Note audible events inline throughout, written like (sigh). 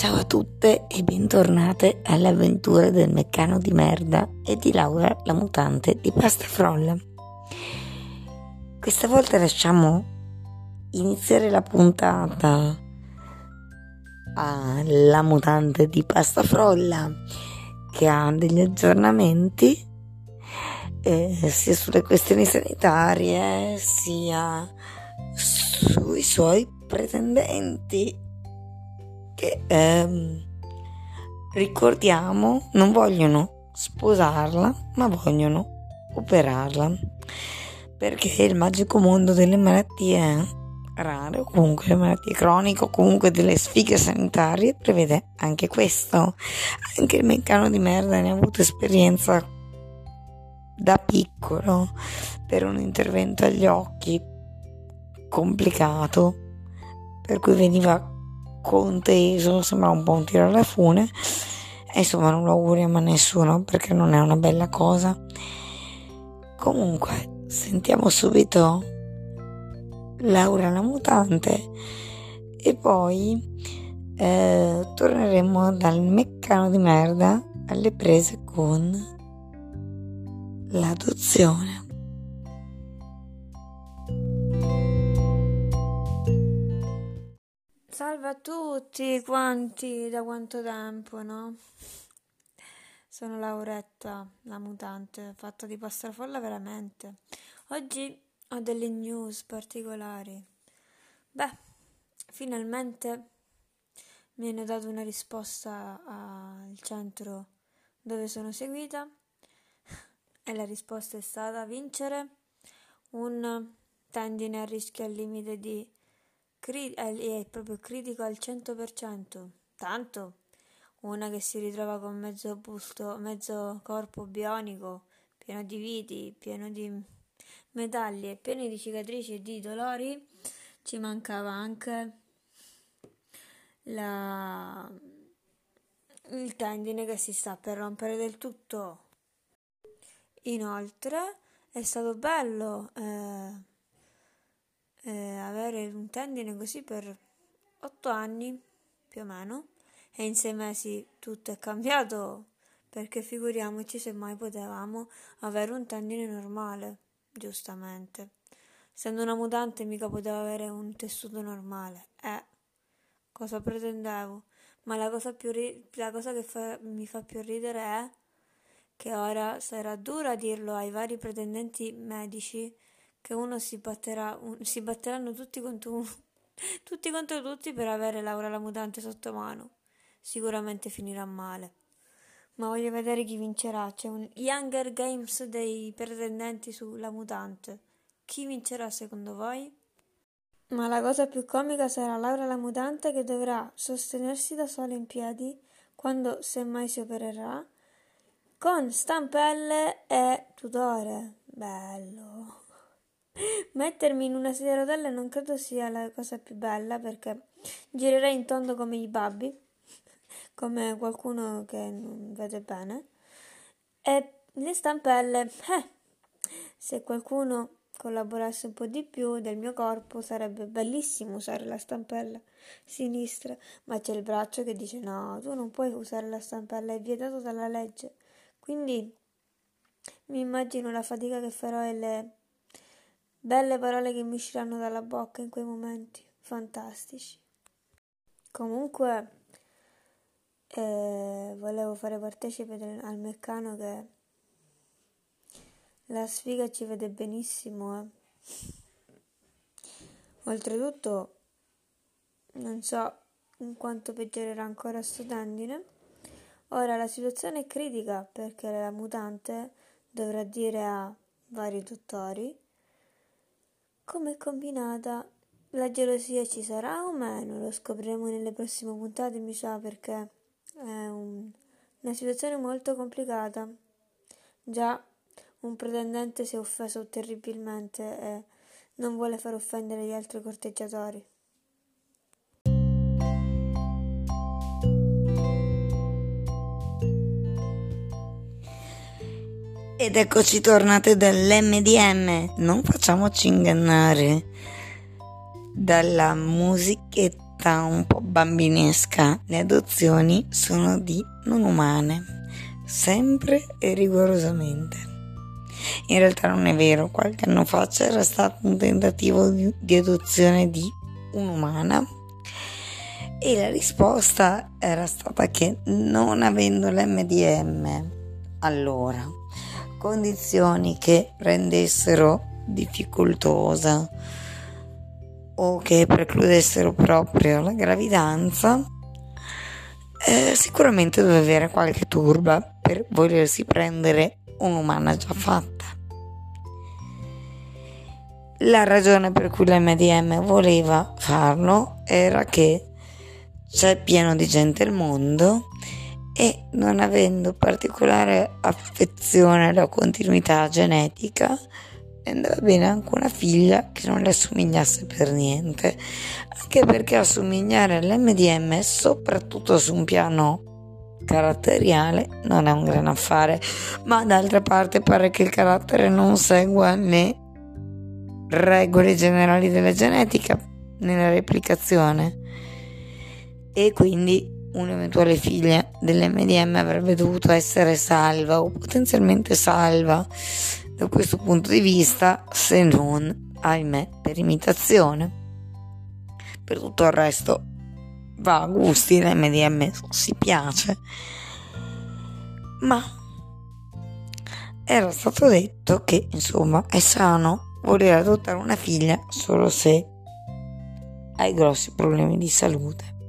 Ciao a tutte e bentornate alle avventure del meccano di merda e di Laura la mutante di Pasta Frolla. Questa volta lasciamo iniziare la puntata alla mutante di Pasta Frolla che ha degli aggiornamenti eh, sia sulle questioni sanitarie sia sui suoi pretendenti che ehm, ricordiamo non vogliono sposarla ma vogliono operarla. Perché il magico mondo delle malattie rare o comunque le malattie croniche o comunque delle sfighe sanitarie prevede anche questo. Anche il meccano di merda ne ha avuto esperienza da piccolo per un intervento agli occhi complicato per cui veniva conteso, sembra un po' un tiro alla fune. E insomma non lo auguriamo a nessuno perché non è una bella cosa. Comunque, sentiamo subito Laura la mutante e poi eh, torneremo dal meccano di merda alle prese con l'adozione. Tutti quanti, da quanto tempo, no? Sono Lauretta, la mutante, fatta di pasta folla veramente. Oggi ho delle news particolari. Beh, finalmente mi hanno dato una risposta al centro dove sono seguita e la risposta è stata vincere un tendine a rischio al limite di cri- è proprio critico al 100%. Tanto una che si ritrova con mezzo busto, mezzo corpo bionico, pieno di viti, pieno di metalli e pieno di cicatrici e di dolori, ci mancava anche la... il tendine che si sta per rompere del tutto. Inoltre è stato bello eh, eh, avere un tendine così per otto anni più o meno e in sei mesi tutto è cambiato perché figuriamoci se mai potevamo avere un tendine normale, giustamente. Essendo una mutante mica poteva avere un tessuto normale. Eh, cosa pretendevo? Ma la cosa, ri- la cosa che fa- mi fa più ridere è che ora sarà dura dirlo ai vari pretendenti medici che uno si batterà, un, si batteranno tutti contro uno, (laughs) tutti contro tutti per avere Laura la mutante sotto mano. Sicuramente finirà male. Ma voglio vedere chi vincerà. C'è un Younger Games dei pretendenti sulla mutante. Chi vincerà secondo voi? Ma la cosa più comica sarà Laura la mutante che dovrà sostenersi da sola in piedi quando semmai si opererà con stampelle e tutore. Bello. Mettermi in una sedia a rotelle non credo sia la cosa più bella perché girerei in tondo come i babbi, come qualcuno che non vede bene. E le stampelle, eh, se qualcuno collaborasse un po' di più del mio corpo sarebbe bellissimo usare la stampella sinistra, ma c'è il braccio che dice no, tu non puoi usare la stampella, è vietato dalla legge. Quindi mi immagino la fatica che farò e le Belle parole che mi usciranno dalla bocca in quei momenti, fantastici. Comunque, eh, volevo fare partecipe al meccano che la sfiga ci vede benissimo. Eh. Oltretutto, non so in quanto peggiorerà ancora sto tendine. Ora la situazione è critica perché la mutante dovrà dire a vari dottori come è combinata? La gelosia ci sarà o meno? Lo scopriremo nelle prossime puntate, mi sa, perché è un, una situazione molto complicata. Già un pretendente si è offeso terribilmente e non vuole far offendere gli altri corteggiatori. Ed eccoci tornate dall'MDM, non facciamoci ingannare dalla musichetta un po' bambinesca, le adozioni sono di non umane, sempre e rigorosamente. In realtà non è vero, qualche anno fa c'era stato un tentativo di, di adozione di un'umana e la risposta era stata che non avendo l'MDM allora condizioni che rendessero difficoltosa o che precludessero proprio la gravidanza, eh, sicuramente deve avere qualche turba per volersi prendere un'umana già fatta. La ragione per cui l'MDM voleva farlo era che c'è pieno di gente al mondo e non avendo particolare affezione alla continuità genetica, andava bene anche una figlia che non le assomigliasse per niente, anche perché assomigliare all'MDM, soprattutto su un piano caratteriale, non è un gran affare, ma d'altra parte pare che il carattere non segua le regole generali della genetica nella replicazione. E quindi un'eventuale figlia dell'MDM avrebbe dovuto essere salva o potenzialmente salva da questo punto di vista se non, ahimè, per imitazione. Per tutto il resto va a gusti, l'MDM si piace, ma era stato detto che insomma è sano voler adottare una figlia solo se hai grossi problemi di salute.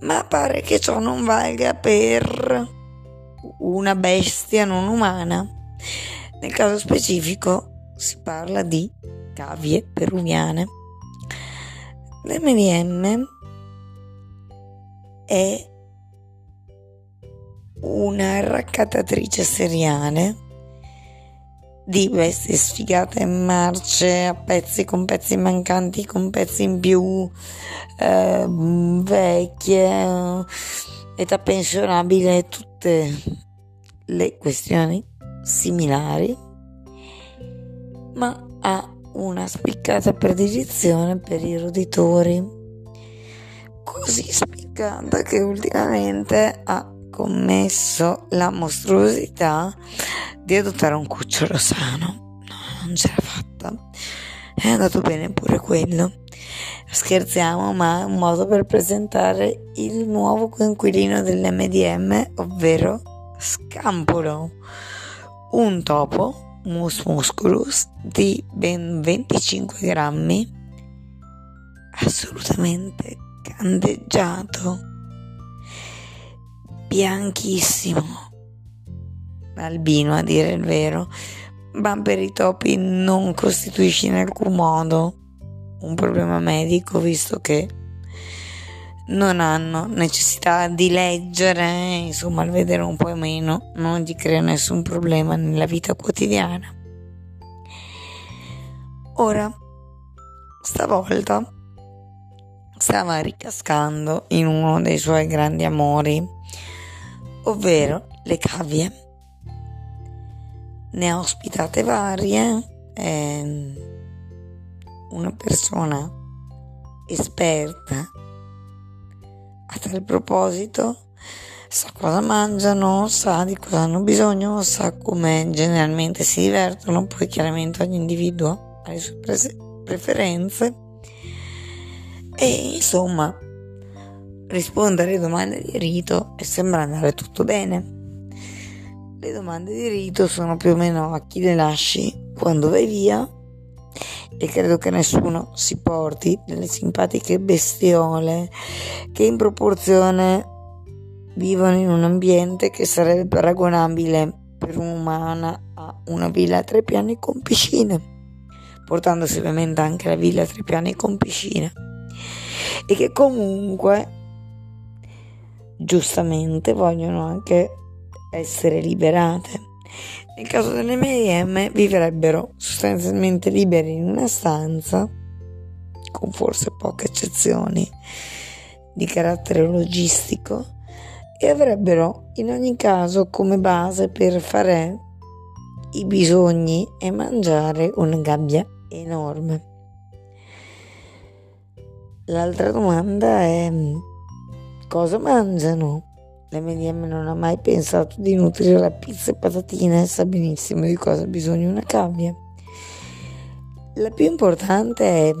Ma pare che ciò non valga per una bestia non umana nel caso specifico si parla di cavie peruviane. L'MDM è una raccattatrice seriale di bestie sfigate marce a pezzi con pezzi mancanti con pezzi in più eh, vecchie età pensionabile tutte le questioni similari, ma ha una spiccata predilezione per i roditori, così spiccata che ultimamente ha commesso la mostruosità di adottare un cucciolo sano. No, non ce l'ha fatta. È andato bene pure quello. Scherziamo, ma è un modo per presentare il nuovo coinquilino dell'MDM, ovvero Scampolo un topo mus musculus di ben 25 grammi assolutamente candeggiato bianchissimo albino a dire il vero ma per i topi non costituisce in alcun modo un problema medico visto che non hanno necessità di leggere, insomma, al vedere un po' meno, non gli crea nessun problema nella vita quotidiana. Ora, stavolta stava ricascando in uno dei suoi grandi amori, ovvero le cavie. Ne ha ospitate varie, è una persona esperta a tal proposito, sa cosa mangiano, sa di cosa hanno bisogno, sa come generalmente si divertono, poi chiaramente ogni individuo ha le sue preferenze e insomma risponde alle domande di rito e sembra andare tutto bene. Le domande di rito sono più o meno a chi le lasci quando vai via e credo che nessuno si porti delle simpatiche bestiole che in proporzione vivono in un ambiente che sarebbe paragonabile per un'umana a una villa a tre piani con piscine, portandosi ovviamente anche la villa a tre piani con piscina e che comunque giustamente vogliono anche essere liberate nel caso delle MIM vivrebbero sostanzialmente liberi in una stanza, con forse poche eccezioni di carattere logistico, e avrebbero in ogni caso come base per fare i bisogni e mangiare una gabbia enorme. l'altra domanda è cosa mangiano? L'MDM non ha mai pensato di nutrire la pizza e patatine, sa benissimo di cosa ha bisogno una cavia. La più importante è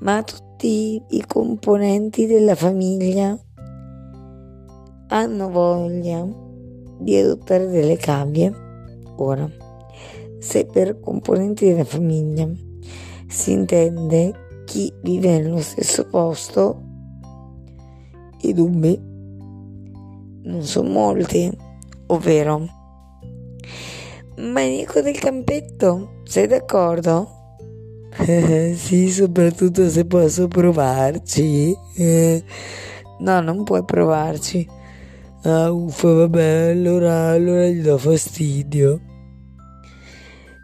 ma tutti i componenti della famiglia hanno voglia di adottare delle cavie? Ora, se per componenti della famiglia si intende chi vive nello stesso posto, i dubbi non sono molti, ovvero Manico del campetto, sei d'accordo? sì, soprattutto se posso provarci. Eh, no, non puoi provarci. Ah, uffa, vabbè, allora, allora gli do fastidio.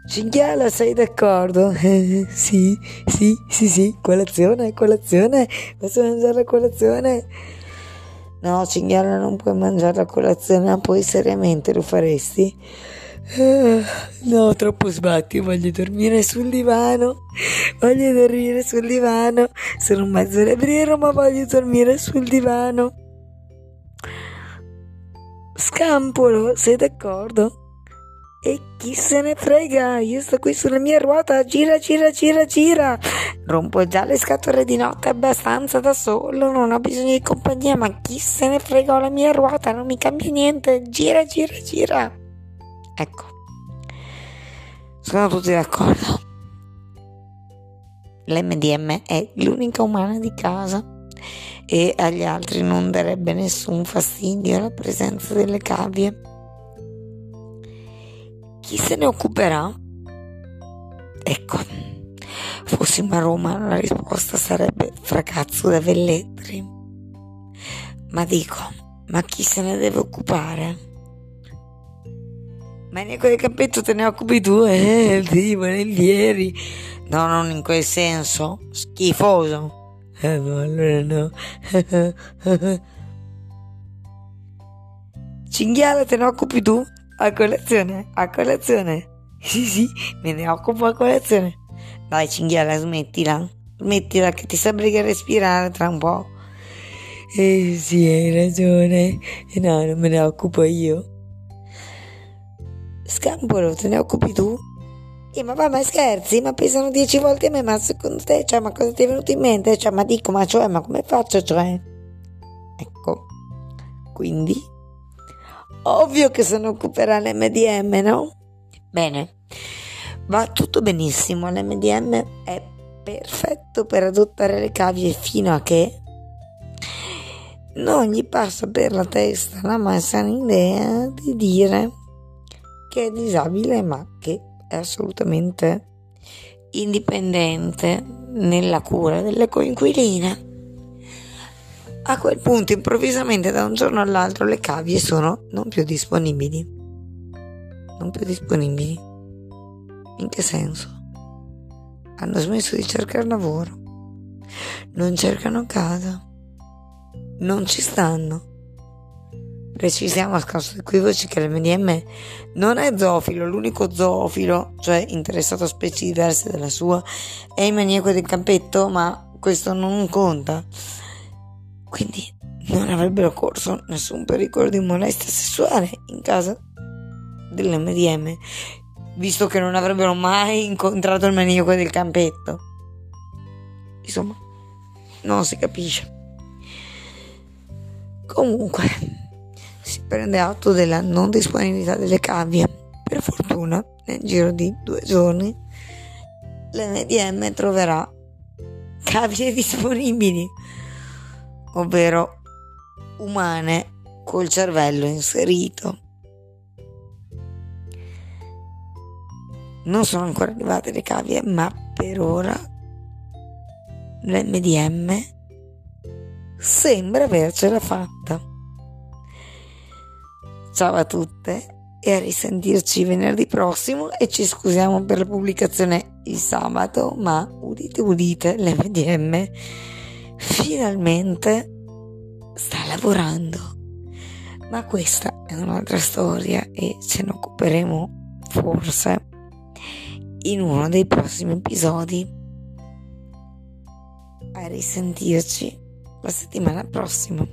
Cinghiala, sei d'accordo? Eh, sì, sì, sì, sì, colazione, colazione, posso mangiare la colazione? No, cinghiala, non puoi mangiare la colazione, ma poi seriamente lo faresti? Eh, no, troppo sbatti, voglio dormire sul divano, voglio dormire sul divano, sono un mezzo lebriero ma voglio dormire sul divano. Scampolo, sei d'accordo? E chi se ne frega, io sto qui sulla mia ruota, gira, gira, gira, gira. Rompo già le scatole di notte abbastanza da solo, non ho bisogno di compagnia, ma chi se ne frega, ho la mia ruota, non mi cambia niente, gira, gira, gira. Ecco, sono tutti d'accordo. L'MDM è l'unica umana di casa e agli altri non darebbe nessun fastidio la presenza delle cavie. Chi se ne occuperà? Ecco, fossimo a Roma la risposta sarebbe fracazzo da Velletri. Ma dico, ma chi se ne deve occupare? Maniaco del cappetto te ne occupi tu? Eh, sì, volentieri. No, non in quel senso. Schifoso. Eh, no, allora no. (laughs) Cinghiala te ne occupi tu? A colazione? A colazione? Sì, sì, me ne occupo a colazione. Dai, cinghiala, smettila. Smettila che ti sembri che respirare tra un po'. Eh sì, hai ragione. No, non me ne occupo io. Scampolo, te ne occupi tu? Eh, ma va, ma scherzi? Ma pesano dieci volte me, ma secondo te, cioè, ma cosa ti è venuto in mente? Cioè, ma dico, ma cioè, ma come faccio, cioè? Ecco, quindi, ovvio che se ne occuperà l'MDM, no? Bene, va tutto benissimo, l'MDM è perfetto per adottare le cavie fino a che non gli passa per la testa la malsana idea di dire che è disabile ma che è assolutamente indipendente nella cura delle coinquiline. A quel punto improvvisamente da un giorno all'altro le cavie sono non più disponibili. Non più disponibili. In che senso? Hanno smesso di cercare lavoro. Non cercano casa. Non ci stanno Precisiamo a scaso equivoci che l'MDM non è zoofilo, l'unico zoofilo, cioè interessato a specie diverse dalla sua, è il maniaco del campetto, ma questo non conta. Quindi non avrebbero corso nessun pericolo di molestia sessuale in casa dell'MDM, visto che non avrebbero mai incontrato il maniaco del campetto. Insomma, non si capisce. Comunque si prende atto della non disponibilità delle cavie. Per fortuna, nel giro di due giorni, l'MDM troverà cavie disponibili, ovvero umane col cervello inserito. Non sono ancora arrivate le cavie, ma per ora l'MDM sembra avercela fatta. Ciao a tutte e a risentirci venerdì prossimo e ci scusiamo per la pubblicazione il sabato, ma udite udite, l'MDM finalmente sta lavorando. Ma questa è un'altra storia e ce ne occuperemo forse in uno dei prossimi episodi. a risentirci la settimana prossima.